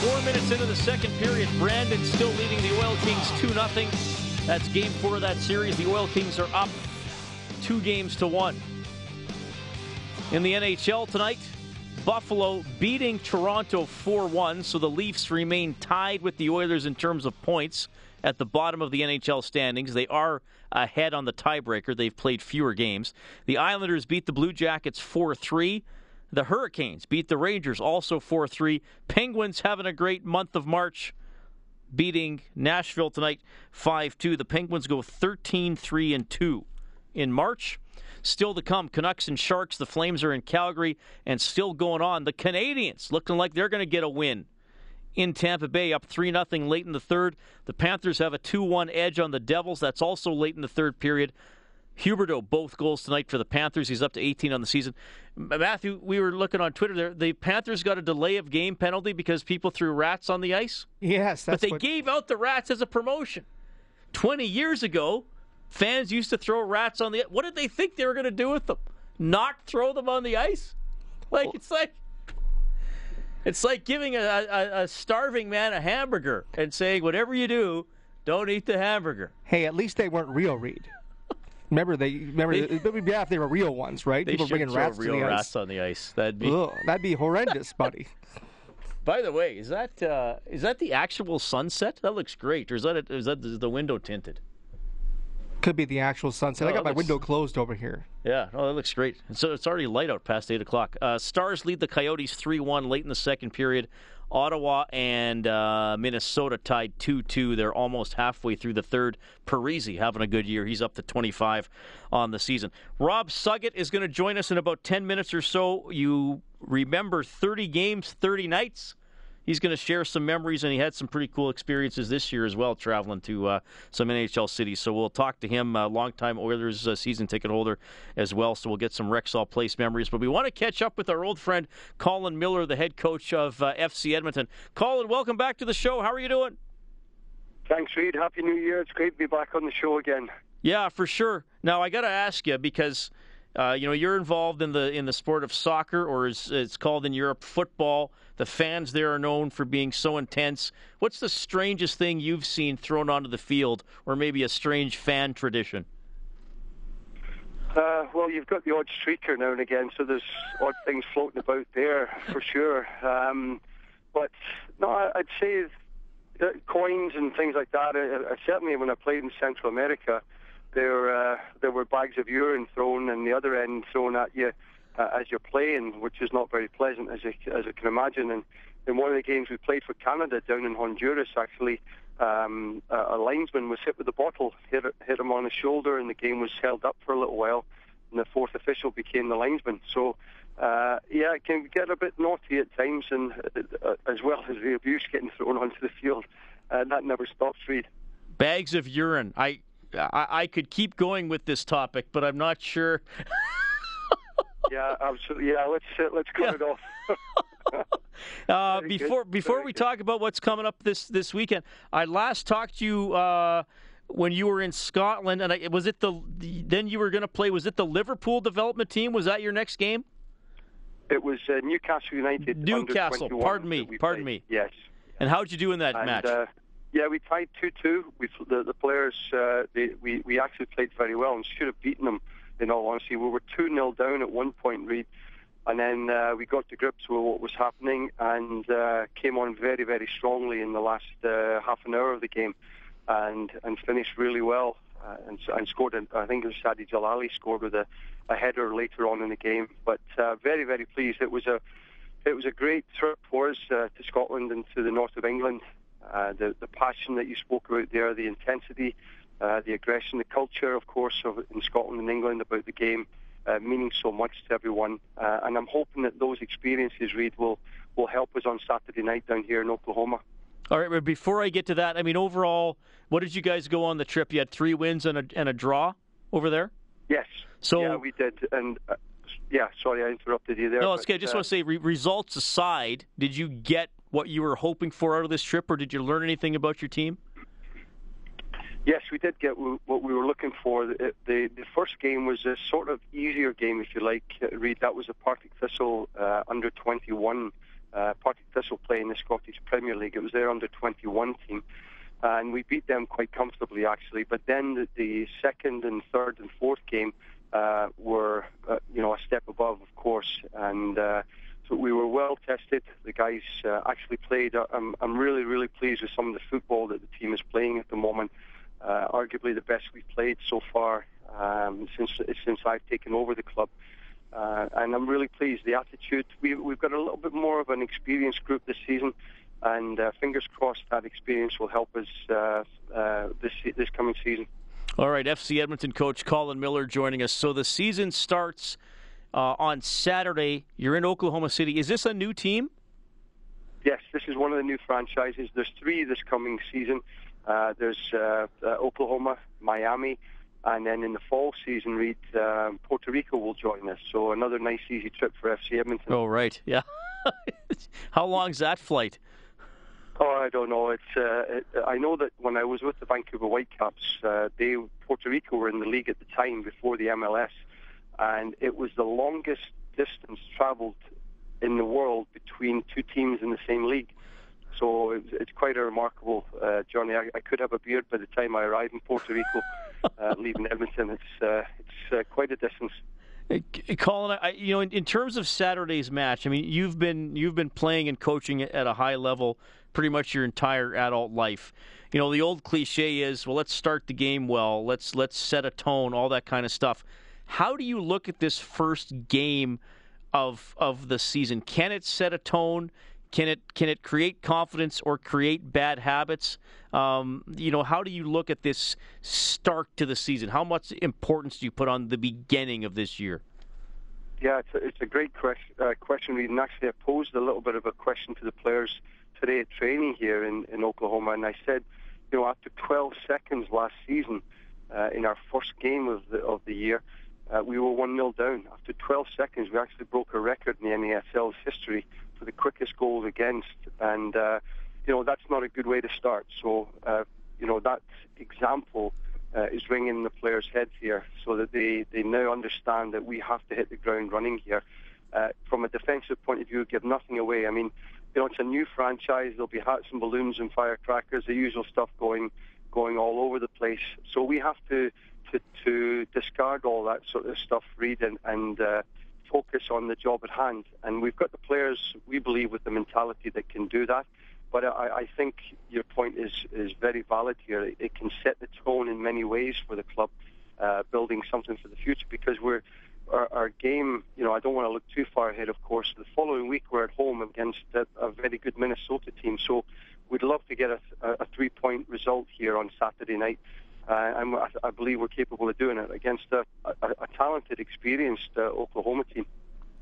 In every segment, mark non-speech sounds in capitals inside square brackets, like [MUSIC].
Four minutes into the second period, Brandon still leading the Oil Kings 2 0. That's game four of that series. The Oil Kings are up two games to one. In the NHL tonight, Buffalo beating Toronto 4 1, so the Leafs remain tied with the Oilers in terms of points at the bottom of the NHL standings. They are ahead on the tiebreaker. They've played fewer games. The Islanders beat the Blue Jackets 4 3. The Hurricanes beat the Rangers also 4 3. Penguins having a great month of March, beating Nashville tonight 5 2. The Penguins go 13 3 and 2 in March. Still to come, Canucks and Sharks. The Flames are in Calgary and still going on. The Canadiens looking like they're going to get a win in Tampa Bay, up 3 0 late in the third. The Panthers have a 2 1 edge on the Devils. That's also late in the third period. Huberdeau, both goals tonight for the Panthers. He's up to 18 on the season. Matthew, we were looking on Twitter there. The Panthers got a delay of game penalty because people threw rats on the ice. Yes, but they what... gave out the rats as a promotion. 20 years ago, Fans used to throw rats on the. What did they think they were going to do with them? Not throw them on the ice? Like it's like it's like giving a, a, a starving man a hamburger and saying, "Whatever you do, don't eat the hamburger." Hey, at least they weren't real, Reed. Remember they remember it would be if they were real ones, right? They People bringing rats real to the rats ice. on the ice. That'd be Ugh, that'd be horrendous, [LAUGHS] buddy. By the way, is that uh, is that the actual sunset? That looks great. Or is that is that the window tinted? Could be the actual sunset. No, I got it my looks- window closed over here. Yeah, oh, that looks great. So it's already light out past 8 o'clock. Uh, Stars lead the Coyotes 3 1 late in the second period. Ottawa and uh, Minnesota tied 2 2. They're almost halfway through the third. Parise having a good year. He's up to 25 on the season. Rob Suggett is going to join us in about 10 minutes or so. You remember 30 games, 30 nights? He's going to share some memories, and he had some pretty cool experiences this year as well, traveling to uh, some NHL cities. So we'll talk to him, uh, longtime Oilers uh, season ticket holder as well. So we'll get some Rexall Place memories. But we want to catch up with our old friend Colin Miller, the head coach of uh, FC Edmonton. Colin, welcome back to the show. How are you doing? Thanks, Reed. Happy New Year. It's great to be back on the show again. Yeah, for sure. Now I got to ask you because uh, you know you're involved in the in the sport of soccer, or as it's called in Europe, football. The fans there are known for being so intense. What's the strangest thing you've seen thrown onto the field, or maybe a strange fan tradition? Uh, well, you've got the odd streaker now and again, so there's odd things floating about there for sure. Um, but no, I'd say coins and things like that. Certainly, when I played in Central America, there uh, there were bags of urine thrown and the other end thrown at you uh, as you're playing, which is not very pleasant, as you, as you can imagine. And in one of the games we played for Canada down in Honduras, actually, um, a linesman was hit with a bottle, hit, hit him on the shoulder, and the game was held up for a little while. And the fourth official became the linesman. So, uh, yeah, it can get a bit naughty at times, and uh, as well as the abuse getting thrown onto the field. Uh, that never stops, Reed. Bags of urine. I, I I could keep going with this topic, but I'm not sure. [LAUGHS] Yeah, absolutely. Yeah, let's uh, let's cut it off. [LAUGHS] Uh, Very good. before before Very we good. talk about what's coming up this this weekend, I last talked to you uh, when you were in Scotland, and I, was it the, the then you were going to play? Was it the Liverpool development team? Was that your next game? It was uh, Newcastle United. Newcastle. Pardon me, pardon played. me. Yes. And how'd you do in that And, match? Yeah, we tied two-two. We the, the players uh, they, we we actually played very well and should have beaten them. In all honesty, we were two 0 down at one point, Reed, and then uh, we got to grips with what was happening and uh, came on very very strongly in the last uh, half an hour of the game, and and finished really well. Uh, and, and scored. an- I think it was Sadi Jalali scored with a, a header later on in the game. But uh, very very pleased. It was a it was a great trip for us uh, to Scotland and to the north of England. Uh, the, the passion that you spoke about there, the intensity, uh, the aggression, the culture, of course, of, in Scotland and England about the game, uh, meaning so much to everyone. Uh, and I'm hoping that those experiences, Reed, will, will help us on Saturday night down here in Oklahoma. All right, but before I get to that, I mean, overall, what did you guys go on the trip? You had three wins and a, and a draw over there? Yes. So yeah, we did. And uh, yeah, sorry, I interrupted you there. No, it's but, good. I just uh, want to say, re- results aside, did you get what you were hoping for out of this trip, or did you learn anything about your team? Yes, we did get what we were looking for. The, the, the first game was a sort of easier game, if you like, uh, Reed. That was a Partick Thistle uh, under 21. Uh, Partick Thistle playing in the Scottish Premier League. It was their under 21 team. and we beat them quite comfortably, actually. But then the, the second and third and fourth game uh, were, uh, you know, a step above, of course. And uh, so we were well tested. The guys uh, actually played. Uh, I'm, I'm really, really pleased with some of the football that the team is playing at the moment uh, arguably the best we've played so far um, since since I've taken over the club. Uh, and I'm really pleased. The attitude we, we've got a little bit more of an experienced group this season, and uh, fingers crossed that experience will help us uh, uh this this coming season. All right, FC Edmonton coach Colin Miller joining us. So the season starts uh, on Saturday. You're in Oklahoma City. Is this a new team? Yes, this is one of the new franchises. There's three this coming season. Uh, there's uh, uh, Oklahoma, Miami, and then in the fall season, Reed, um, Puerto Rico will join us. So another nice, easy trip for FC Edmonton. Oh, right. Yeah. [LAUGHS] How long's that flight? Oh, I don't know. It's. Uh, it, I know that when I was with the Vancouver Whitecaps, uh, they Puerto Rico were in the league at the time before the MLS, and it was the longest distance travelled in the world between two teams in the same league. So it's, it's quite a remarkable uh, journey. I, I, could have a beard by the time I arrive in Puerto Rico, [LAUGHS] uh, leaving Edmonton. It's uh, it's uh, quite a distance. Colin, I, you know, in, in, terms of Saturday's match, I mean, you've been you've been playing and coaching at a high level pretty much your entire adult life. You know, the old cliche is, well, let's start the game well, let's let's set a tone, all that kind of stuff. How do you look at this first game of of the season? Can it set a tone? Can it can it create confidence or create bad habits? Um, you know, how do you look at this start to the season? How much importance do you put on the beginning of this year? Yeah, it's a, it's a great question, uh, question, And actually, posed a little bit of a question to the players today at training here in, in Oklahoma, and I said, you know, after 12 seconds last season, uh, in our first game of the of the year, uh, we were one 0 down. After 12 seconds, we actually broke a record in the NASL's history for the quickest goals against, and uh, you know that's not a good way to start. So uh, you know that example uh, is ringing in the players' heads here, so that they they now understand that we have to hit the ground running here. Uh, from a defensive point of view, give nothing away. I mean, you know, it's a new franchise. There'll be hats and balloons and firecrackers, the usual stuff going going all over the place. So we have to to, to discard all that sort of stuff, read and, and uh, focus on the job at hand. And we've got the players, we believe, with the mentality that can do that. But I, I think your point is, is very valid here. It, can set the tone in many ways for the club, uh, building something for the future because we're our, our, game, you know, I don't want to look too far ahead, of course. The following week, we're at home against a, a very good Minnesota team. So we'd love to get a, a three point result here on Saturday night uh, and I, I, believe we're capable of doing it against a, a, talented, experienced uh, Oklahoma team.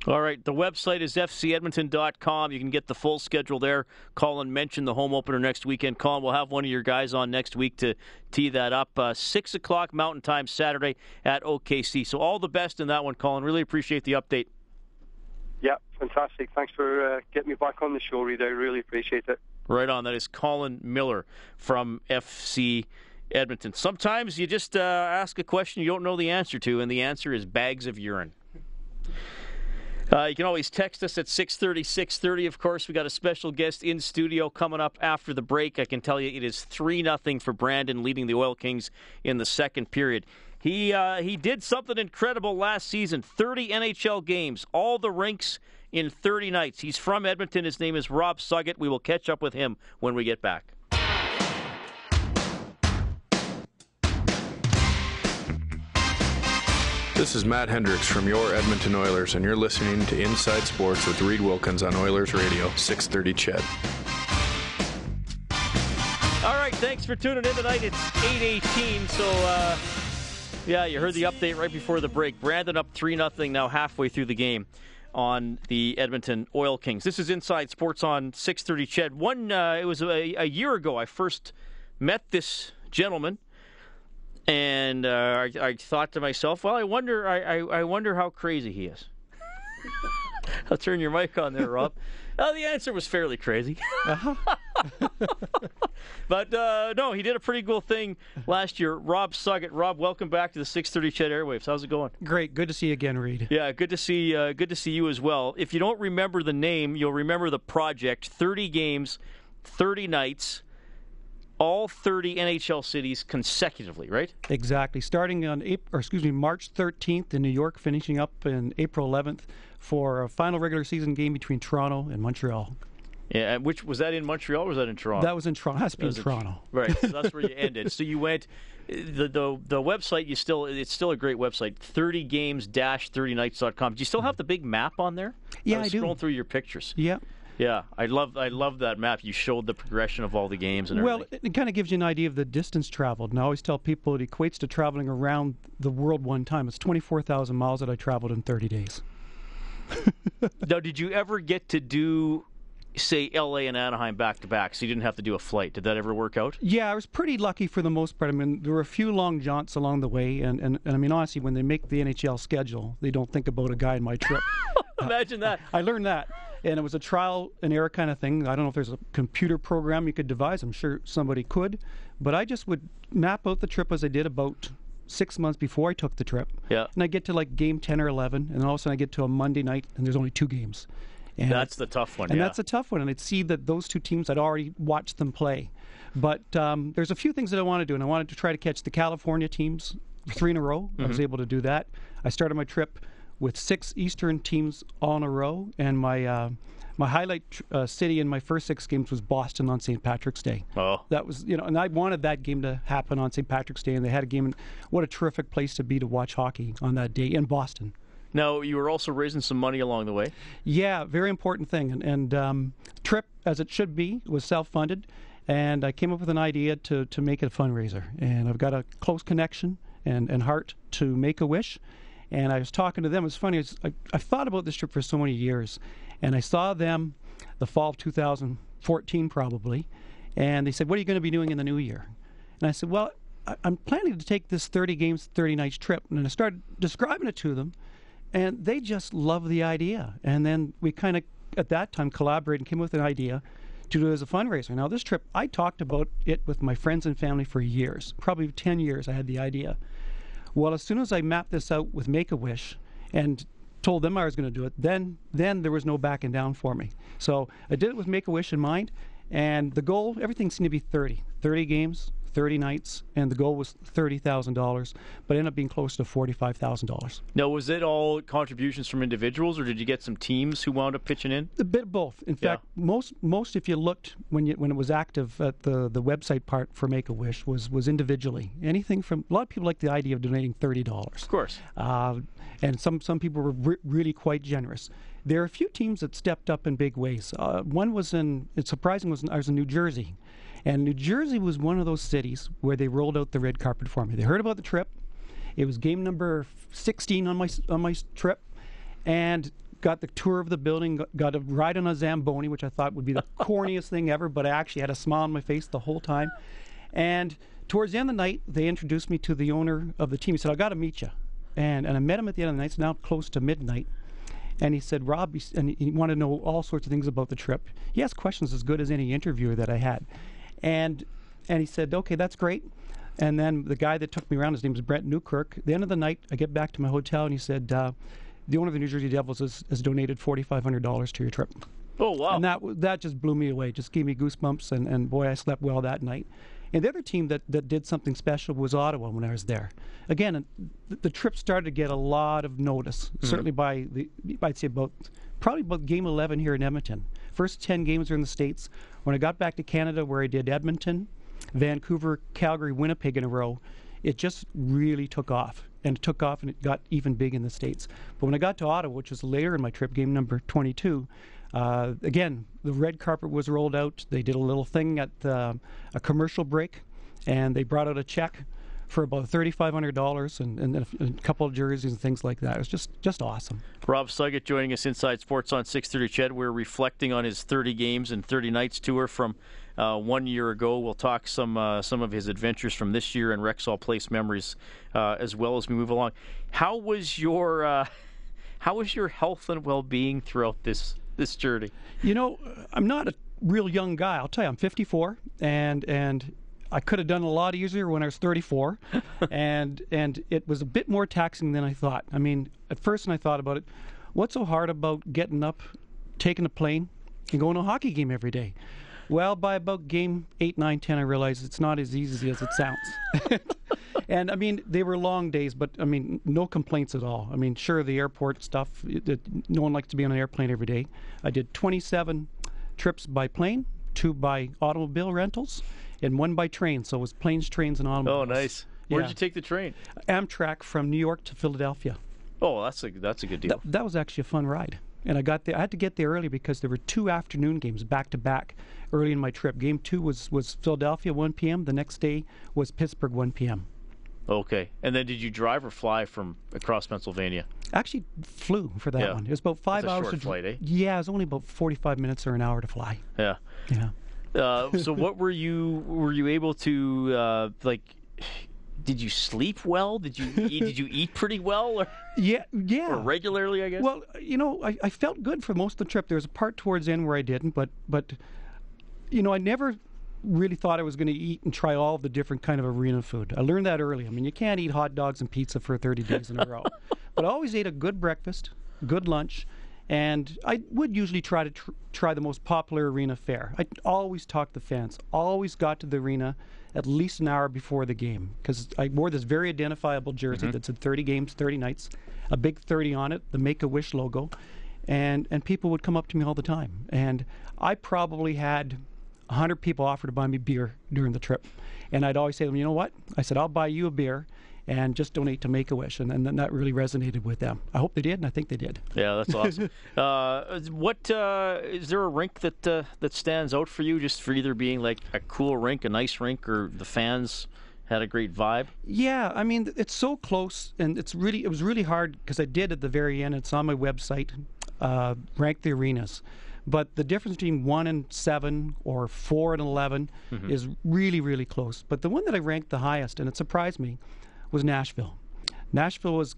All right. The website is fcedmonton.com. You can get the full schedule there. Colin mentioned the home opener next weekend. Colin, we'll have one of your guys on next week to tee that up. Uh, 6 o'clock Mountain Time Saturday at OKC. So all the best in that one, Colin. Really appreciate the update. Yeah, fantastic. Thanks for uh, getting me back on the show, Reed. I really appreciate it. Right on. That is Colin Miller from FC Edmonton. Sometimes you just uh, ask a question you don't know the answer to, and the answer is bags of urine. Uh, you can always text us at 630, 630. Of course, we got a special guest in studio coming up after the break. I can tell you it is 3 0 for Brandon leading the Oil Kings in the second period. He, uh, he did something incredible last season 30 NHL games, all the rinks in 30 nights. He's from Edmonton. His name is Rob Suggett. We will catch up with him when we get back. This is Matt Hendricks from your Edmonton Oilers, and you're listening to Inside Sports with Reed Wilkins on Oilers Radio, 630 CHED. All right, thanks for tuning in tonight. It's 818, so uh, yeah, you heard the update right before the break. Brandon up 3 0 now halfway through the game. on the Edmonton Oil Kings. This is Inside Sports on 6:30. Ched, one uh, it was a, a, year ago. I first met this gentleman, and uh, I, I, thought to myself, well, I wonder, I, I, I wonder how crazy he is. [LAUGHS] I'll turn your mic on there, Rob. [LAUGHS] Uh, the answer was fairly crazy. Uh-huh. [LAUGHS] but uh, no, he did a pretty cool thing last year. Rob Suggett. Rob, welcome back to the 630 Ched Airwaves. How's it going? Great. Good to see you again, Reed. Yeah, good to see. Uh, good to see you as well. If you don't remember the name, you'll remember the project. 30 games, 30 nights all 30 NHL cities consecutively, right? Exactly. Starting on April, or excuse me, March 13th in New York, finishing up in April 11th for a final regular season game between Toronto and Montreal. Yeah, which was that in Montreal or was that in Toronto? That was in Toronto. Has to be in Toronto. [LAUGHS] right. So that's where you [LAUGHS] ended. So you went the the the website you still it's still a great website 30games-30nights.com. Do you still mm-hmm. have the big map on there? Yeah, I, I do. Scrolling through your pictures. Yeah. Yeah, I love I love that map. You showed the progression of all the games and well, everything. it, it kind of gives you an idea of the distance traveled. And I always tell people it equates to traveling around the world one time. It's 24,000 miles that I traveled in 30 days. [LAUGHS] now, did you ever get to do, say, L.A. and Anaheim back to back, so you didn't have to do a flight? Did that ever work out? Yeah, I was pretty lucky for the most part. I mean, there were a few long jaunts along the way, and, and, and I mean, honestly, when they make the NHL schedule, they don't think about a guy in my trip. [LAUGHS] Imagine that. [LAUGHS] I learned that. And it was a trial and error kind of thing. I don't know if there's a computer program you could devise. I'm sure somebody could. But I just would map out the trip as I did about six months before I took the trip. Yeah. And I get to like game 10 or 11, and all of a sudden I get to a Monday night, and there's only two games. And that's the tough one. And yeah. that's a tough one. And I'd see that those two teams, I'd already watched them play. But um, there's a few things that I want to do, and I wanted to try to catch the California teams three in a row. Mm-hmm. I was mm-hmm. able to do that. I started my trip with six Eastern teams all in a row, and my uh, my highlight uh, city in my first six games was Boston on St. Patrick's Day. Oh, that was you know, and I wanted that game to happen on St. Patrick's Day, and they had a game. And what a terrific place to be to watch hockey on that day in Boston. Now you were also raising some money along the way. Yeah, very important thing, and, and um, trip as it should be was self-funded, and I came up with an idea to to make it a fundraiser, and I've got a close connection and and heart to Make a Wish. And I was talking to them. It's funny. I, I've thought about this trip for so many years, and I saw them the fall of 2014, probably. And they said, What are you going to be doing in the new year? And I said, Well, I'm planning to take this 30 games, 30 nights trip. And I started describing it to them, and they just loved the idea. And then we kind of, at that time, collaborated and came up with an idea to do it as a fundraiser. Now, this trip, I talked about it with my friends and family for years. Probably 10 years I had the idea. Well, as soon as I mapped this out with Make a Wish and told them I was going to do it, then then there was no backing down for me. So I did it with Make a Wish in mind, and the goal everything seemed to be 30, 30 games, 30 nights, and the goal was $30,000, but ended up being close to $45,000. Now, was it all contributions from individuals, or did you get some teams who wound up pitching in? A bit of both. In yeah. fact, most most if you looked when you when it was active at the the website part for Make a Wish was was individually. Anything from a lot of people like the idea of donating thirty dollars. Of course. Uh, and some some people were re- really quite generous. There are a few teams that stepped up in big ways. Uh, one was in, it's surprising, was in, I was in New Jersey. And New Jersey was one of those cities where they rolled out the red carpet for me. They heard about the trip. It was game number 16 on my on my trip, and got the tour of the building. Got a ride on a zamboni, which I thought would be the [LAUGHS] corniest thing ever, but I actually had a smile on my face the whole time. And towards the end of the night, they introduced me to the owner of the team. He said, "I got to meet you," and and I met him at the end of the night. It's now close to midnight. And he said, Rob, and he wanted to know all sorts of things about the trip. He asked questions as good as any interviewer that I had. And and he said, okay, that's great. And then the guy that took me around, his name is Brent Newkirk. At the end of the night, I get back to my hotel, and he said, uh, the owner of the New Jersey Devils has, has donated $4,500 to your trip. Oh, wow. And that, that just blew me away, just gave me goosebumps, and, and boy, I slept well that night. And the other team that, that did something special was Ottawa when I was there. Again, the, the trip started to get a lot of notice, mm-hmm. certainly by the, I'd say about, probably about game 11 here in Edmonton. First 10 games are in the States. When I got back to Canada, where I did Edmonton, Vancouver, Calgary, Winnipeg in a row, it just really took off. And it took off and it got even big in the States. But when I got to Ottawa, which was later in my trip, game number 22, uh, again, the red carpet was rolled out. They did a little thing at uh, a commercial break, and they brought out a check for about $3,500 and, and a, couple of jerseys and things like that. It was just, just awesome. Rob Suggett joining us inside Sports on 630 Ched. We're reflecting on his 30 games and 30 nights tour from uh, one year ago. We'll talk some uh, some of his adventures from this year and Rexall Place memories uh, as well as we move along. How was your uh, [LAUGHS] how was your health and well being throughout this [LAUGHS] this journey? You know, I'm not a real young guy. I'll tell you, I'm 54, and and I could have done a lot easier when I was 34, [LAUGHS] and and it was a bit more taxing than I thought. I mean, at first, when I thought about it, what's so hard about getting up, taking a plane, and going to a hockey game every day? Well, by about game eight, nine, ten, I realized it's not as easy as it sounds. [LAUGHS] and I mean, they were long days, but I mean, no complaints at all. I mean, sure, the airport stuff, it, it, no one likes to be on an airplane every day. I did 27 trips by plane, two by automobile rentals, and one by train. So it was planes, trains, and oh, automobiles. Oh, nice. Where'd Yeah. you take the train? Amtrak from New York to Philadelphia. Oh, that's a that's a good deal. That, that was actually a fun ride. And I got there. I had to get there early because there were two afternoon games back to back early in my trip. Game two was was Philadelphia 1 p.m. The next day was Pittsburgh 1 p.m. Okay, and then did you drive or fly from across Pennsylvania? Actually, flew for that Yeah. one. It was about five hours short to flight, eh? Yeah, it was only about 45 minutes or an hour to fly. Yeah. Yeah. Uh, so what were you were you able to uh, like? Did you sleep well? Did you eat, did you eat pretty well or, [LAUGHS] Yeah, yeah. or regularly? I guess. Well, you know, I, I felt good for most of the trip. There was a part towards the end where I didn't, but but you know, I never really thought I was going to eat and try all of the different kind of arena food. I learned that early. I mean, you can't eat hot dogs and pizza for 30 days in a row. [LAUGHS] But I always ate a good breakfast, good lunch, and I would usually try to tr- try the most popular arena fare. I always talked to the fans. Always got to the arena at least an hour before the game because I wore this very identifiable jersey mm-hmm. that said 30 games, 30 nights, a big 30 on it, the Make a Wish logo, and and people would come up to me all the time. And I probably had 100 people offer to buy me beer during the trip. And I'd always say to them, you know what? I said, I'll buy you a beer and just donate to Make a Wish. And, and that really resonated with them. I hope they did, and I think they did. yeah, that's [LAUGHS] awesome. uh, what uh, is there a rink that uh, that stands out for you? Just for either being like a cool rink, a nice rink, or the fans had a great vibe. Yeah, I mean, it's so close, and it's really, it was really hard because I did at the very end, it's on my website, uh, rank the arenas. But the difference between one and seven or four and 11 is really, really close. But the one that I ranked the highest, and it surprised me, was Nashville. Nashville was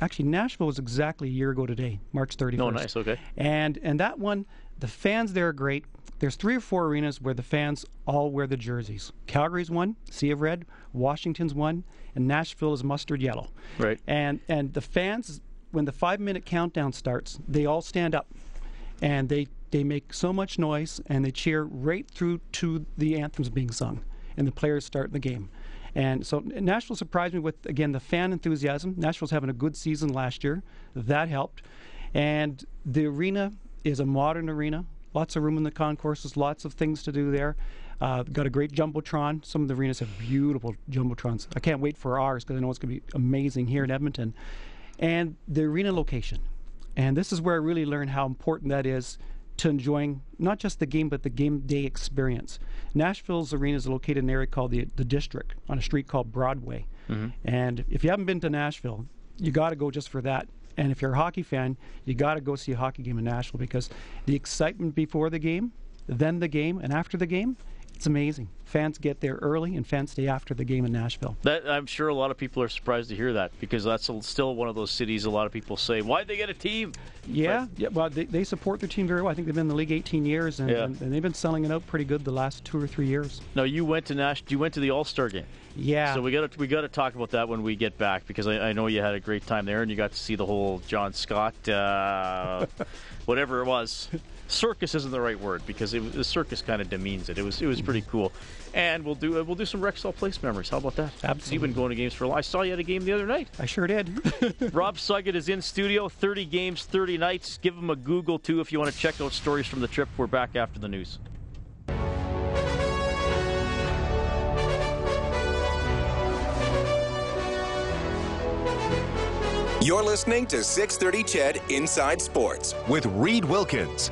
actually Nashville was exactly a year ago today, March 31st. Oh, nice, okay. And and that one, the fans there are great. There's three or four arenas where the fans all wear the jerseys. Calgary's one, Sea of Red, Washington's one, and Nashville is mustard yellow. Right. And and the fans, when the five minute countdown starts, they all stand up, and they they make so much noise and they cheer right through to the anthems being sung, and the players start the game. And so Nashville surprised me with again the fan enthusiasm. Nashville's having a good season last year, that helped, and the arena is a modern arena. Lots of room in the concourses, lots of things to do there. Uh, got a great jumbotron. Some of the arenas have beautiful jumbotrons. I can't wait for ours because I know it's going to be amazing here in Edmonton. And the arena location, and this is where I really learned how important that is to enjoying not just the game but the game day experience. Nashville's arena is located in an area called the the District on a street called Broadway. Mm-hmm. And if you haven't been to Nashville, you got to go just for that. And if you're a hockey fan, you got to go see a hockey game in Nashville because the excitement before the game, then the game, and after the game, it's amazing. Fans get there early and fans stay after the game in Nashville. That I'm sure a lot of people are surprised to hear that because that's still one of those cities. A lot of people say, "Why'd they get a team?" Yeah, yeah. Well, they, they support their team very well. I think they've been in the league 18 years, and, Yeah. and, and they've been selling it out pretty good the last two or three years. No, you went to Nash. You went to the All Star game. Yeah. So we got to we got to talk about that when we get back because I, I know you had a great time there and you got to see the whole John Scott, uh, [LAUGHS] whatever it was. Circus isn't the right word because it, the circus kind of demeans it. It was it was pretty cool, and we'll do uh, we'll do some Rexall Place memories. How about that? Absolutely. You've been going to games for a while. I saw you at a game the other night. I sure did. [LAUGHS] [LAUGHS] Rob Suggett is in studio. 30 games, 30 nights. Give him a Google too if you want to check out stories from the trip. We're back after the news. You're listening to 630 Ched Inside Sports with Reed Wilkins.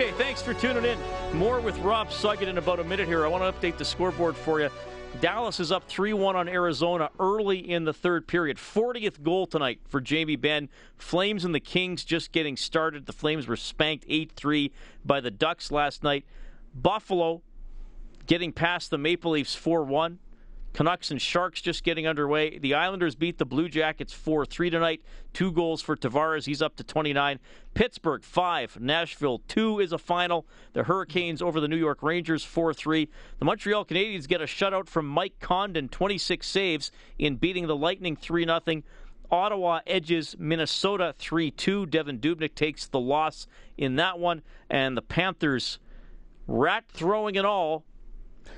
Okay, thanks for tuning in. More with Rob Suggett in about a minute here. I want to update the scoreboard for you. Dallas is up 3 1 on Arizona early in the third period. 40th goal tonight for Jamie Benn. Flames and the Kings just getting started. The Flames were spanked 8 3 by the Ducks last night. Buffalo getting past the Maple Leafs 4 1. Canucks and Sharks just getting underway. The Islanders beat the Blue Jackets 4 3 tonight. Two goals for Tavares. He's up to 29. Pittsburgh 5. Nashville 2 is a final. The Hurricanes over the New York Rangers 4 3. The Montreal Canadiens get a shutout from Mike Condon, 26 saves in beating the Lightning 3 0. Ottawa edges Minnesota 3 2. Devan Dubnyk takes the loss in that one. And the Panthers, rat throwing and all,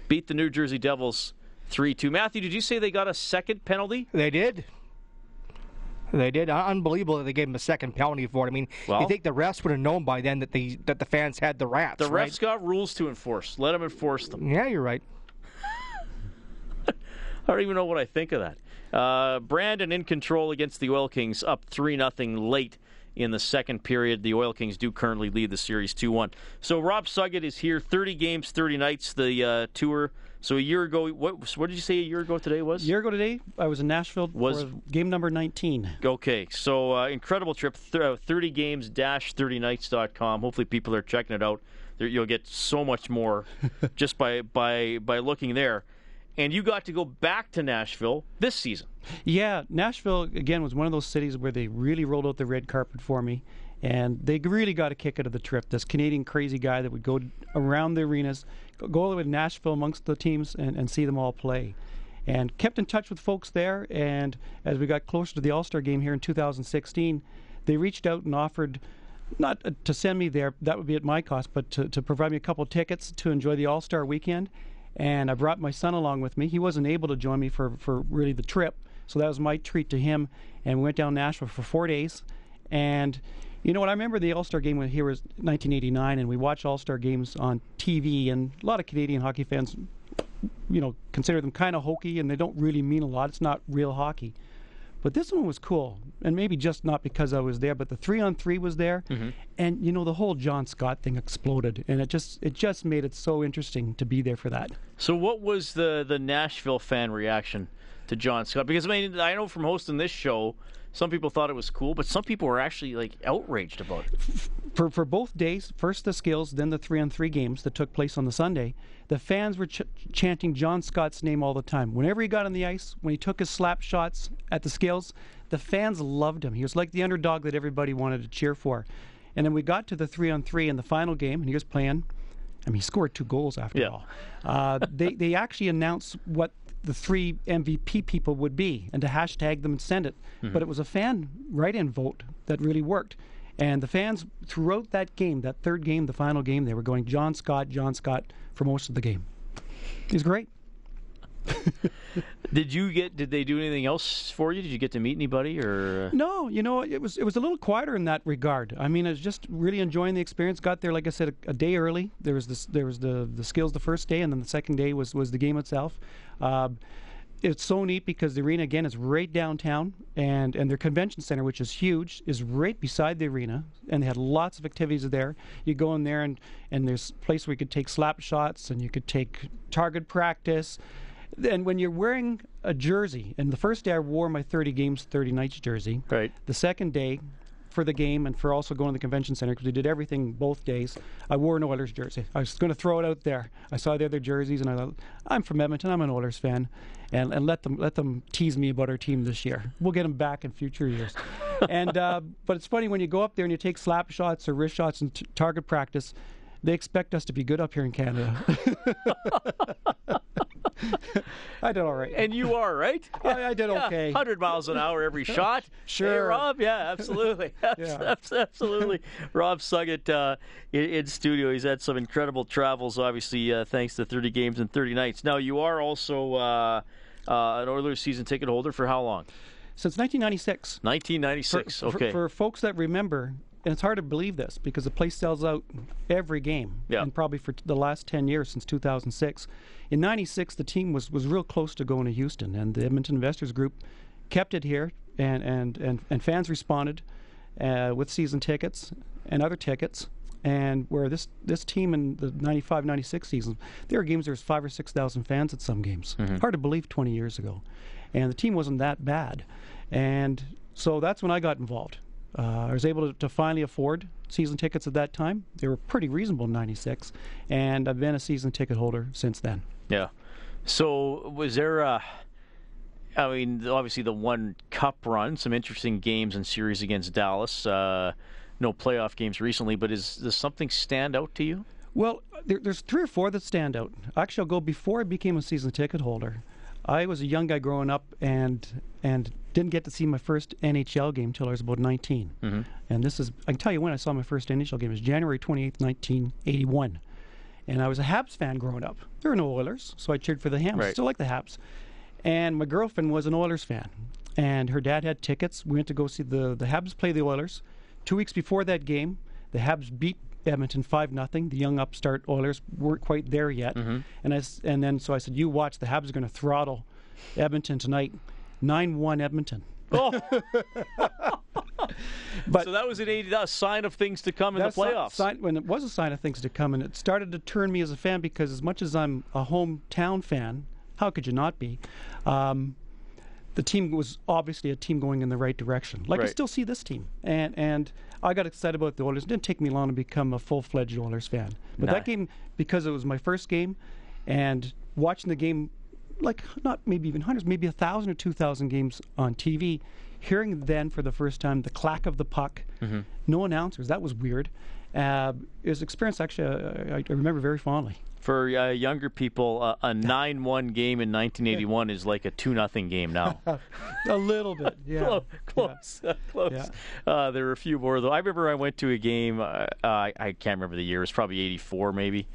beat the New Jersey Devils 3 2. Matthew, did you say they got a second penalty? They did. They did. Unbelievable that they gave him a second penalty for it. I mean, Well- you think the refs would have known by then that the that the fans had the rats, The refs right? got rules to enforce. Let them enforce them. Yeah, you're right. [LAUGHS] I don't even know what I think of that. Uh, Brandon in control against the Oil Kings, up 3 0 late in the second period. The Oil Kings do currently lead the series 2 1. So Rob Suggett is here, 30 games, 30 nights, the uh, tour. So a year ago, what, what did you say a year ago today was? A year ago today, I was in Nashville Was- for game number 19. Okay, so uh, incredible trip. Uh, 30 games dash 30nights.com. Hopefully, people are checking it out. There, you'll get so much more [LAUGHS] just by by by looking there. And you got to go back to Nashville this season. Yeah, Nashville again was one of those cities where they really rolled out the red carpet for me, and they really got a kick out of the trip. This Canadian crazy guy that would go around the arenas, go- all the way to Nashville amongst the teams and, and see them all play, and kept in touch with folks there. And as we got closer to the All Star game here in 2016, they reached out and offered. Not uh, to send me there, that would be at my cost, but to, to provide me a couple tickets to enjoy the All Star weekend. And I brought my son along with me. He wasn't able to join me for, for really the trip, so that was my treat to him. And we went down Nashville for four days. And you know what? I remember the All Star game when here was 1989, and we watched All Star games on TV. And a lot of Canadian hockey fans, you know, consider them kind of hokey, and they don't really mean a lot. It's not real hockey. But this one was cool, and maybe just not because I was there, but the three on three was there, mm-hmm. and you know the whole John Scott thing exploded, and it just it just made it so interesting to be there for that. So, what was the the Nashville fan reaction to John Scott? Because I mean, I know from hosting this show, some people thought it was cool, but some people were actually like outraged about it. for for both days, first the skills, then the three on three games that took place on the Sunday, the fans were ch- chanting John Scott's name all the time. Whenever he got on the ice, when he took his slap shots at the skills, the fans loved him. He was like the underdog that everybody wanted to cheer for. And then we got to the three on three in the final game, and he was playing. I mean, he scored two goals after Yeah. all. Uh, they they actually announced what the three MVP people would be, and to hashtag them and send it. Mm-hmm. But it was a fan write-in vote that really worked. And the fans throughout that game, that third game, the final game, they were going John Scott, John Scott for most of the game. He's great. [LAUGHS] Did you get? Did they do anything else for you? Did you get to meet anybody or? uh, No, you know, it was it was a little quieter in that regard. I mean, I was just really enjoying the experience. Got there, like I said, a, a day early. There was this, there was the the skills the first day, and then the second day was was the game itself. Uh, it's so neat because the arena again is right downtown, and and their convention center, which is huge, is right beside the arena, and they had lots of activities there. You go in there, and and there's a place where you could take slap shots, and you could take target practice. And when you're wearing a jersey, and the first day I wore my 30 games, 30 nights jersey. Right. The second day, for the game and for also going to the convention center because we did everything both days, I wore an Oilers jersey. I was going to throw it out there. I saw the other jerseys, and I thought, I'm from Edmonton. I'm an Oilers fan, and and let them let them tease me about our team this year. We'll get them back in future years. [LAUGHS] and uh, but it's funny when you go up there and you take slap shots or wrist shots in t- target practice. They expect us to be good up here in Canada. [LAUGHS] I did all right. And you are right. [LAUGHS] I, I did okay. Hundred miles an hour every [LAUGHS] shot. Hey, Sure. Rob. Yeah, absolutely. Yeah. absolutely. Rob Suggett uh, in, in studio. He's had some incredible travels, obviously, uh, thanks to 30 games and 30 nights. Now, you are also uh, uh, an Oilers season ticket holder for how long? Since 1996. 1996. For- okay. For, folks that remember, and it's hard to believe this because the place sells out every game, Yeah. and probably for t- the last 10 years since 2006. In 96, the team was, was real close to going to Houston, and the Edmonton Investors Group kept it here, and, and, and, and fans responded uh, with season tickets and other tickets. And where this this team in the 95-96 season, there were games there was five or six thousand fans at some games. Hard to believe 20 years ago, and the team wasn't that bad. And so that's when I got involved. Uh, I was able to, to finally afford season tickets at that time. They were pretty reasonable in '96, and I've been a season ticket holder since then. Yeah. So was there a? I mean, obviously the one cup run, some interesting games and series against Dallas. Uh, no playoff games recently, but is does something stand out to you? Well, there, there's three or four that stand out. Actually, I'll go before I became a season ticket holder. I was a young guy growing up and and didn't get to see my first NHL game until I was about 19. Mm-hmm. And this is I can tell you when I saw my first NHL game. It was January 28th, 1981. And I was a Habs fan growing up. There were no Oilers, so I cheered for the Habs. Right. Still like the Habs. And my girlfriend was an Oilers fan. And her dad had tickets. We went to go see the, the Habs play the Oilers. Two weeks before that game, the Habs beat Edmonton 5 nothing. The young upstart Oilers weren't quite there yet. And I and then so I said, "You watch, the Habs are going to throttle Edmonton tonight." 9-1 Edmonton. Oh, [LAUGHS] [LAUGHS] But so that was an eighty, a sign of things to come in the playoffs. sign, when it was a sign of things to come, and it started to turn me as a fan because as much as I'm a hometown fan, how could you not be? Um, the team was obviously a team going in the right direction. Like I still see this team, and and I got excited about the Oilers. It didn't take me long to become a full-fledged Oilers fan. But Nice. that game, because it was my first game, and watching the game, like not maybe even hundreds, maybe a thousand or two thousand games on TV, hearing then for the first time the clack of the puck, Mm-hmm. no announcers, that was weird. Uh, it was an experience actually uh, I, I remember very fondly. For uh, younger people, uh, a [LAUGHS] nine-one game in 1981 is like a two-nothing game now. [LAUGHS] a little bit, yeah. [LAUGHS] Close, close, uh, close. Yeah. Uh, there were a few more though. I remember I went to a game. Uh, I I can't remember the year. It was probably '84, maybe.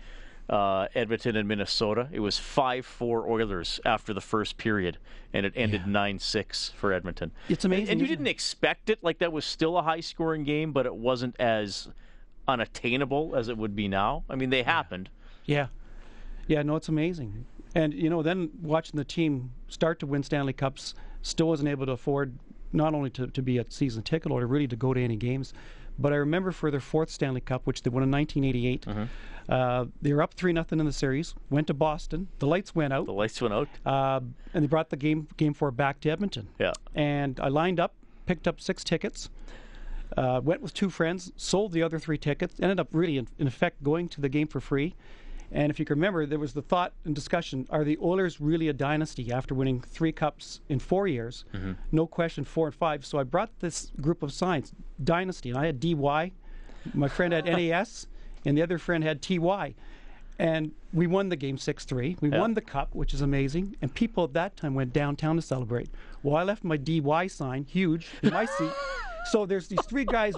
Uh, Edmonton and Minnesota. It was five-four Oilers after the first period, and it ended nine-six for Edmonton. It's amazing, And, you didn't it? expect it. Like that was still a high-scoring game, but it wasn't as unattainable as it would be now. I mean, they happened. Yeah. Yeah, no, it's amazing. And, you know, then watching the team start to win Stanley Cups, still wasn't able to afford not only to, to be a season ticket holder, really to go to any games. But I remember for their fourth Stanley Cup, which they won in 1988, uh, they were up 3 nothing in the series, went to Boston, the lights went out, The lights went out. uh, and they brought the game, game four back to Edmonton. Yeah. And I lined up, picked up six tickets, uh, went with two friends, sold the other three tickets, ended up really, in, in effect, going to the game for free. And if you can remember, there was the thought and discussion are the Oilers really a dynasty after winning three cups in four years? Mm-hmm. No question, four and five. So I brought this group of signs, Dynasty, and I had DY. My friend had [LAUGHS] NAS, and the other friend had TY. And we won the game 6 3. We Yeah. won the cup, which is amazing. And people at that time went downtown to celebrate. Well, I left my DY sign, huge, in my seat. [LAUGHS] So there's these three guys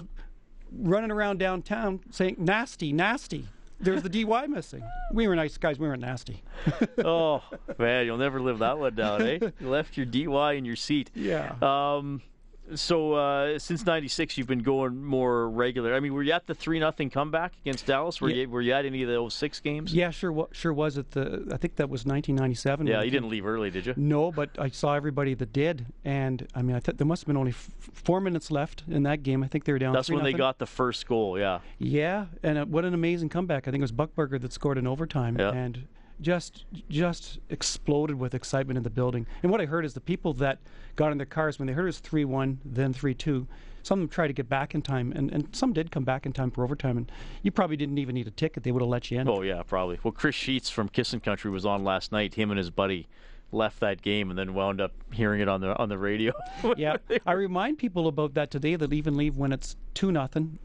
running around downtown saying, nasty, nasty. There's the DY missing. We were nice guys. We weren't nasty. [LAUGHS] oh man, you'll never live that one down, eh? [LAUGHS] You left your DY in your seat. Yeah. Um, so uh, since '96, you've been going more regular. I mean, were you at the three nothing comeback against Dallas? Were Yeah. you were you at any of those six games? Yeah, sure, sure was at the. I think that was 1997. Yeah, you didn't leave early, did you? No, but I saw everybody that did, and I mean, I thought there must have been only f- four minutes left in that game. I think they were down. That's when they got the first goal. Yeah. Yeah, and uh, what an amazing comeback! I think it was Buchberger that scored in overtime, Yeah. and just just exploded with excitement in the building. And what I heard is the people that got in their cars when they heard it was three one, then three two. Some of them tried to get back in time, and, and some did come back in time for overtime. And you probably didn't even need a ticket; they would have let you in. Oh yeah, probably. Well, Chris Sheets from Kissin' Country was on last night. Him and his buddy left that game and then wound up hearing it on the on the radio. [LAUGHS] yeah, I remind people about that today. That even leave when it's two nothing,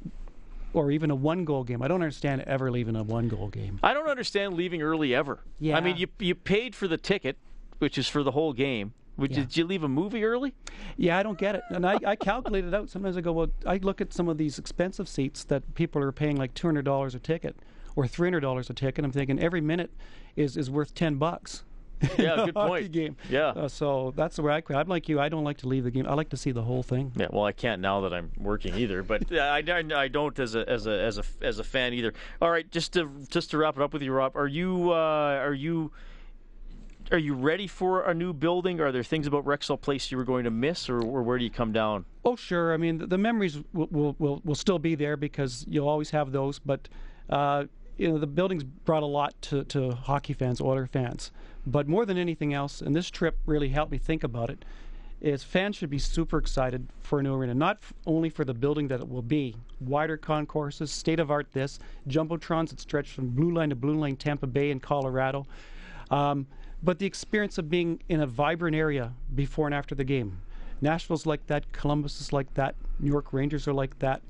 or even a one goal game. I don't understand ever leaving a one goal game. I don't understand leaving early ever. Yeah. I mean, you you paid for the ticket, which is for the whole game. Would Yeah. Did you leave a movie early? Yeah, I don't get it. And I, I calculate it out. Sometimes I go, well, I look at some of these expensive seats that people are paying like two hundred dollars a ticket or three hundred dollars a ticket. I'm thinking every minute is, is worth ten bucks. [LAUGHS] Yeah, good [LAUGHS] point. Game. Yeah. Uh, so that's where I. Quit. I'm like you. I don't like to leave the game. I like to see the whole thing. Yeah, well, I can't now that I'm working either, but uh, I, I, I don't as a as a as a as a fan either. All right, just to just to wrap it up with you, Rob, are you uh, are you are you ready for a new building? Are there things about Rexall Place you were going to miss, or, or where do you come down? Oh, sure. I mean, the, the memories will, will, will will still be there because you'll always have those. But uh, you know, the building's brought a lot to, to hockey fans, Oiler fans. But more than anything else, and this trip really helped me think about it, is fans should be super excited for a new arena, not f- only for the building that it will be, wider concourses, state of art this, jumbotrons that stretch from blue line to blue line, Tampa Bay and Colorado, um, but the experience of being in a vibrant area before and after the game. Nashville's like that, Columbus is like that, New York Rangers are like that,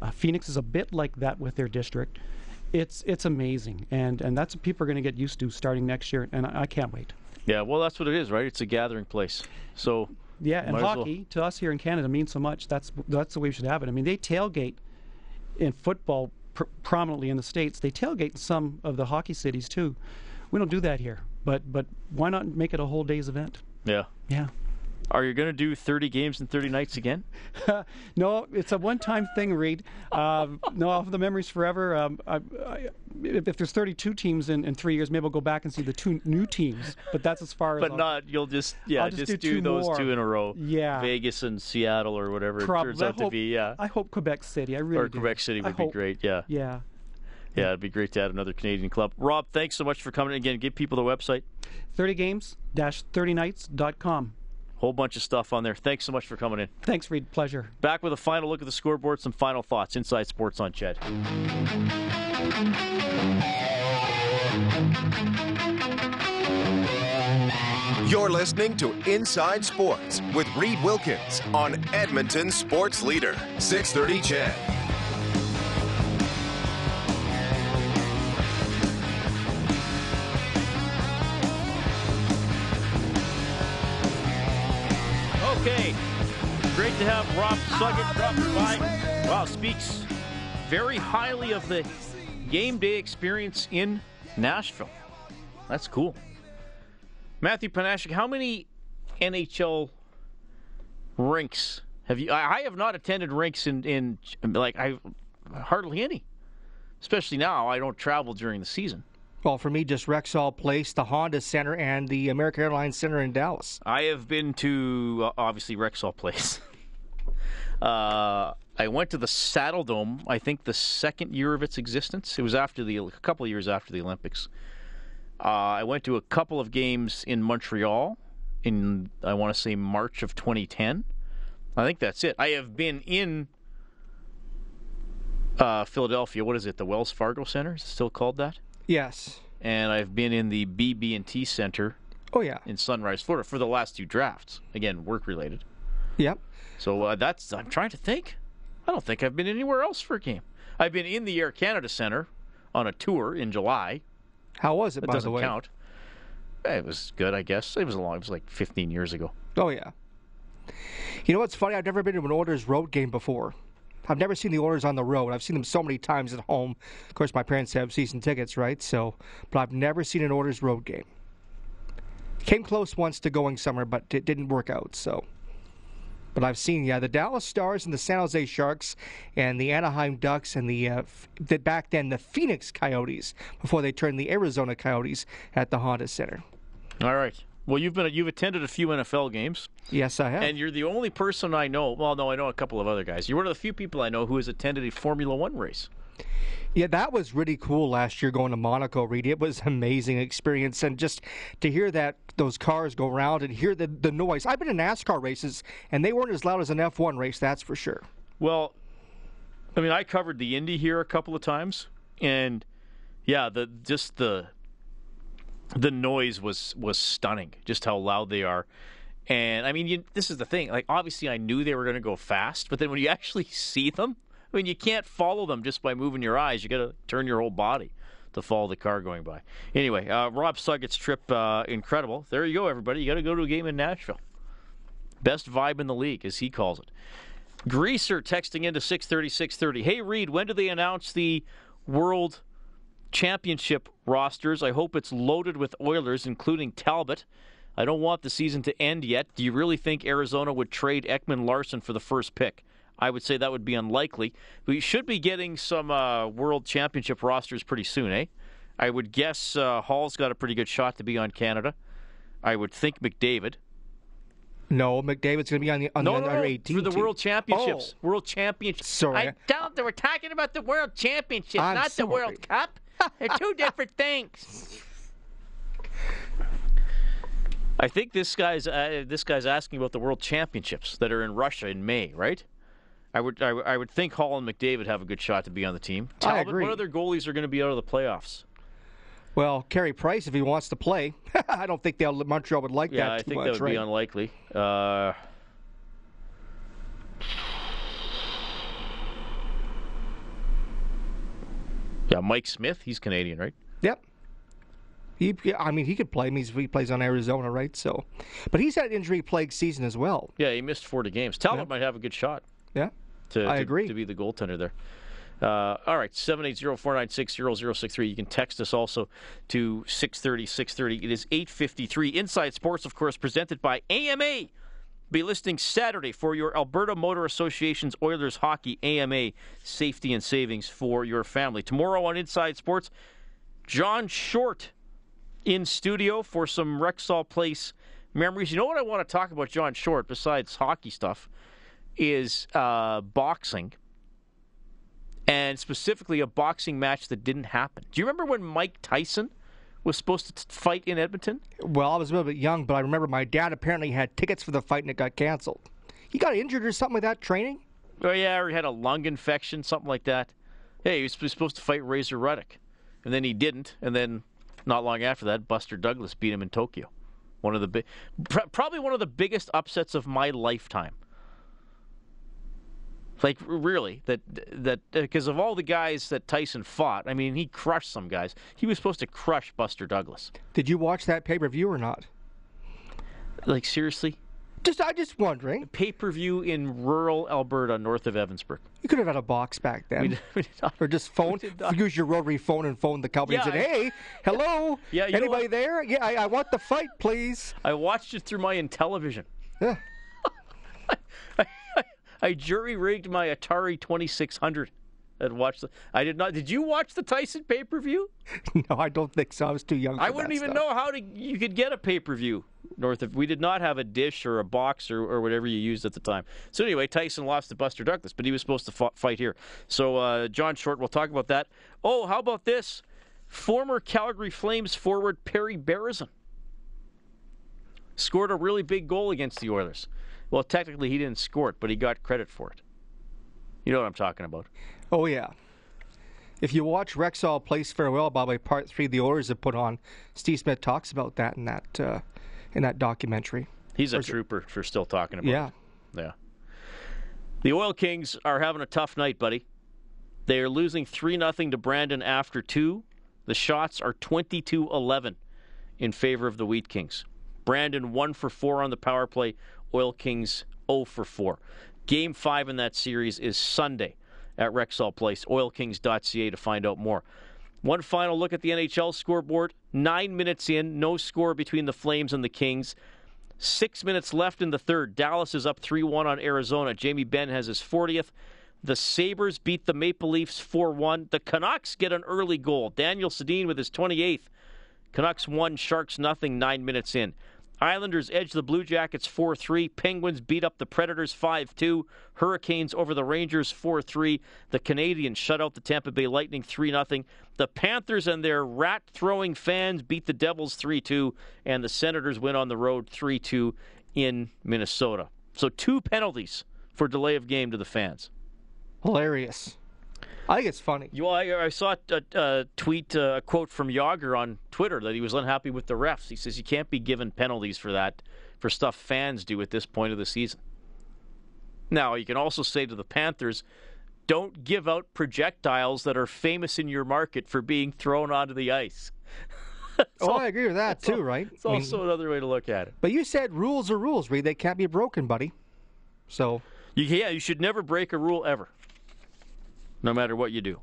uh, Phoenix is a bit like that with their district. It's it's amazing, and and that's what people are going to get used to starting next year, and I, I can't wait. Yeah, well, that's what it is, right? It's a gathering place. So Yeah, and as well. hockey to us here in Canada means so much. That's that's the way we should have it. I mean, they tailgate in football pr- prominently in the states. They tailgate in some of the hockey cities too. We don't do that here, but but why not make it a whole day's event? yeah. Yeah. Are you going to do 30 games and 30 nights again? [LAUGHS] no, it's a one-time thing, Reed. Um, no, I'll have the memories forever. Um, I, I, if, there's 32 teams in, in three years, maybe I'll go back and see the two new teams. But that's as far as. But I'll- not. You'll just yeah, I'll just just, do do, two those more. two in a row. Yeah. Vegas and Seattle or whatever Probably. it turns out I to be. Yeah. I hope Quebec City. I really or do. Quebec City would be hope. great. Yeah. Yeah. Yeah, it'd be great to add another Canadian club. Rob, thanks so much for coming. Again, give people the website. 30 games 30nights.com. Whole bunch of stuff on there. Thanks so much for coming in. Thanks, Reed. Pleasure. Back with a final look at the scoreboard, some final thoughts. Inside Sports on CHED. You're listening to Inside Sports with Reed Wilkins on Edmonton Sports Leader, 630 CHED. Have Rob Suggett dropping by. Wow, speaks very highly of the game day experience in Nashville. That's cool. Matthew Panashik, how many NHL rinks have you? I I have not attended rinks in, in like I hardly any. Especially now, I don't travel during the season. Well, for me, just Rexall Place, the Honda Center, and the American Airlines Center in Dallas. I have been to uh, obviously Rexall Place. [LAUGHS] uh, I went to the Saddledome. I think the second year of its existence. It was after the a couple of years after the Olympics. Uh, I went to a couple of games in Montreal in I want to say March of 2010. I think that's it. I have been in uh, Philadelphia. What is it? The Wells Fargo Center is it still called that? Yes. And I've been in the BB&T Center Oh, yeah. in Sunrise, Florida, for the last two drafts. Again, work related. Yep. So uh, that's. I'm trying to think. I don't think I've been anywhere else for a game. I've been in the Air Canada Center on a tour in July. How was it, That by doesn't the way? count. Eh, It was good, I guess. It was a long. It was like 15 years ago. Oh, yeah. You know what's funny? I've never been to an Oilers road game before. I've never seen the Oilers on the road. I've seen them so many times at home. Of course, my parents have season tickets, right? So, but I've never seen an Oilers road game. Came close once to going somewhere, but it didn't work out. So, but I've seen yeah the Dallas Stars and the San Jose Sharks and the Anaheim Ducks and the, uh, the back then the Phoenix Coyotes before they turned the Arizona Coyotes at the Honda Center. All right. Well, you've been you've attended a few NFL games, Yes, I have. and you're the only person I know. Well, no, I know a couple of other guys. You're one of the few people I know who has attended a Formula One race. Yeah, that was really cool last year going to Monaco, Reed. It was an amazing experience. And just to hear that those cars go around and hear the, the noise. I've been in NASCAR races, and they weren't as loud as an F1 race, that's for sure. Well, I mean, I covered the Indy here a couple of times, and yeah, the just the the noise was was stunning. Just how loud they are, and I mean, you, this is the thing. Like, obviously, I knew they were going to go fast, but then when you [LAUGHS] actually see them, I mean, you can't follow them just by moving your eyes. You got to turn your whole body to follow the car going by. Anyway, uh, Rob Suggett's trip, uh, incredible. There you go, everybody. You got to go to a game in Nashville. Best vibe in the league, as he calls it. Greaser texting into 630, 630. Hey, Reed, when do they announce the World Championship rosters? I hope it's loaded with Oilers, including Talbot. I don't want the season to end yet. Do you really think Arizona would trade Ekman-Larsson for the first pick? I would say that would be unlikely. We should be getting some uh, World Championship rosters pretty soon, eh? I would guess uh, Hall's got a pretty good shot to be on Canada. I would think McDavid. No, McDavid's going to be on the on No, the no, under no, 18 for the team. World Championships. Oh. World Championships. Sorry. I don't. We're talking about the World Championships, I'm not sorry. the World Cup. They're two [LAUGHS] different things. I think this guy's uh, this guy's asking about the World Championships that are in Russia in May, right? I would I, would- I would think Hall and McDavid have a good shot to be on the team. I Talbot, agree. What other goalies are going to be out of the playoffs? Well, Carey Price, if he wants to play, [LAUGHS] I don't think they'll, Montreal would like Yeah, that I too think much, that would right? be unlikely. Uh, yeah, Mike Smith, he's Canadian, right? Yep. He, yeah, I mean, he could play. I mean, he plays on Arizona, right? So, but he's had an injury plagued season as well. Yeah, he missed 40 games. Talbot might have a good shot Yeah. to, I to- agree. to be the goaltender there. Uh, all right, 780-496-0063. You can text us also to 630 630. It is 853. Inside Sports, of course, presented by AMA. Be listing Saturday for your Alberta Motor Association's Oilers Hockey AMA safety and savings for your family. Tomorrow on Inside Sports, John Short in studio for some Rexall Place memories. You know what I want to talk about, John Short, besides hockey stuff, is uh, boxing, and specifically a boxing match that didn't happen. Do you remember when Mike Tyson was supposed to t- fight in Edmonton? Well, I was a little bit young, but I remember my dad apparently had tickets for the fight and it got canceled. He got injured or something like that training. Oh yeah, or he had a lung infection, something like that. Hey, he was supposed to fight Razor Ruddock, and then he didn't, and then not long after that, Buster Douglas beat him in Tokyo. One of the big, probably one of the biggest upsets of my lifetime. Like really, that that uh, because of all the guys that Tyson fought, I mean, he crushed some guys. He was supposed to crush Buster Douglas. Did you watch that pay per view or not? Like seriously, Just, I just wondering. pay per view in rural Alberta, north of Evansburg. You could have had a box back then. We did- [LAUGHS] we did not- or just phone, use your rotary phone and phone the company Yeah, and said, I- "Hey, [LAUGHS] hello, Yeah, anybody there? Yeah, I, I want the fight, please." I watched it through my Intellivision. Yeah. I jury rigged my Atari 2600 and watched the. I did not. Did you watch the Tyson pay per view? [LAUGHS] No, I don't think so. I was too young. For I wouldn't even stuff. know how to. You could get a pay per view north of. We did not have a dish or a box or, or whatever you used at the time. So anyway, Tyson lost to Buster Douglas, but he was supposed to fa- fight here. So uh, John Short, we'll talk about that. Oh, how about this? Former Calgary Flames forward Perry Berezan scored a really big goal against the Oilers. Well, technically he didn't score it, but he got credit for it. You know what I'm talking about. Oh yeah. If you watch Rexall Place Farewell, by Bobby, part three, the Oilers have put on. Steve Smith talks about that in that uh, in that documentary. He's a Or is it- trooper for still talking about Yeah. it. Yeah. The Oil Kings are having a tough night, buddy. They are losing 3 0 to Brandon after two. The shots are 22 11 in favor of the Wheat Kings. Brandon 1 for 4 on the power play. Oil Kings 0 for 4. Game 5 in that series is Sunday at Rexall Place. OilKings.ca to find out more. One final look at the NHL scoreboard. Nine minutes in, no score between the Flames and the Kings. Six minutes left in the third. Dallas is up 3 1 on Arizona. Jamie Benn has his 40th. The Sabres beat the Maple Leafs 4 1. The Canucks get an early goal. Daniel Sedin with his 28th. Canucks 1, Sharks nothing, nine minutes in. Islanders edge the Blue Jackets 4 3. Penguins beat up the Predators 5 2. Hurricanes over the Rangers 4 3. The Canadiens shut out the Tampa Bay Lightning 3 0. The Panthers and their rat throwing fans beat the Devils 3 2. And the Senators win on the road 3 2 in Minnesota. So two penalties for delay of game to the fans. Hilarious. I think it's funny. You, I, I saw a, a tweet, uh, a quote from Jagr on Twitter that he was unhappy with the refs. He says you can't be given penalties for that, for stuff fans do at this point of the season. Now, you can also say to the Panthers, don't give out projectiles that are famous in your market for being thrown onto the ice. [LAUGHS] Oh, I agree with that [LAUGHS] too, right? It's I mean, also another way to look at it. but you said rules are rules, Reed. They can't be broken, buddy. So You, yeah, you should never break a rule ever, no matter what you do.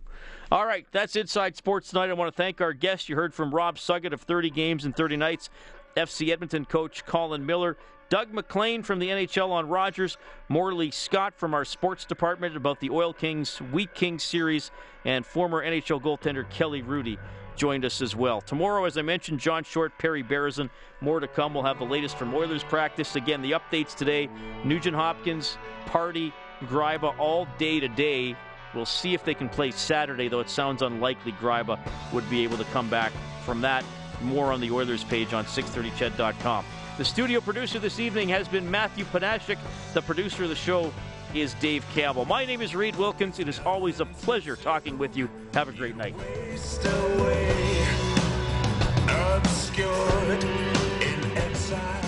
All right, that's Inside Sports tonight. I want to thank our guests. You heard from Rob Suggett of 30 Games and 30 Nights, FC Edmonton coach Colin Miller, Doug McLean from the NHL on Rogers, Morley Scott from our sports department about the Oil Kings Wheat Kings series, and former NHL goaltender Kelly Hrudey joined us as well. Tomorrow, as I mentioned, John Short, Perry Berezan, more to come. We'll have the latest from Oilers practice. Again, the updates today Nugent Hopkins, Pardy, Gryba all day today. We'll see if they can play Saturday, though it sounds unlikely Gryba would be able to come back from that. More on the Oilers page on 630ched.com. The studio producer this evening has been Matthew Panashik. The producer of the show is Dave Campbell. My name is Reed Wilkins. It is always a pleasure talking with you. Have a great night. Obscured in exile.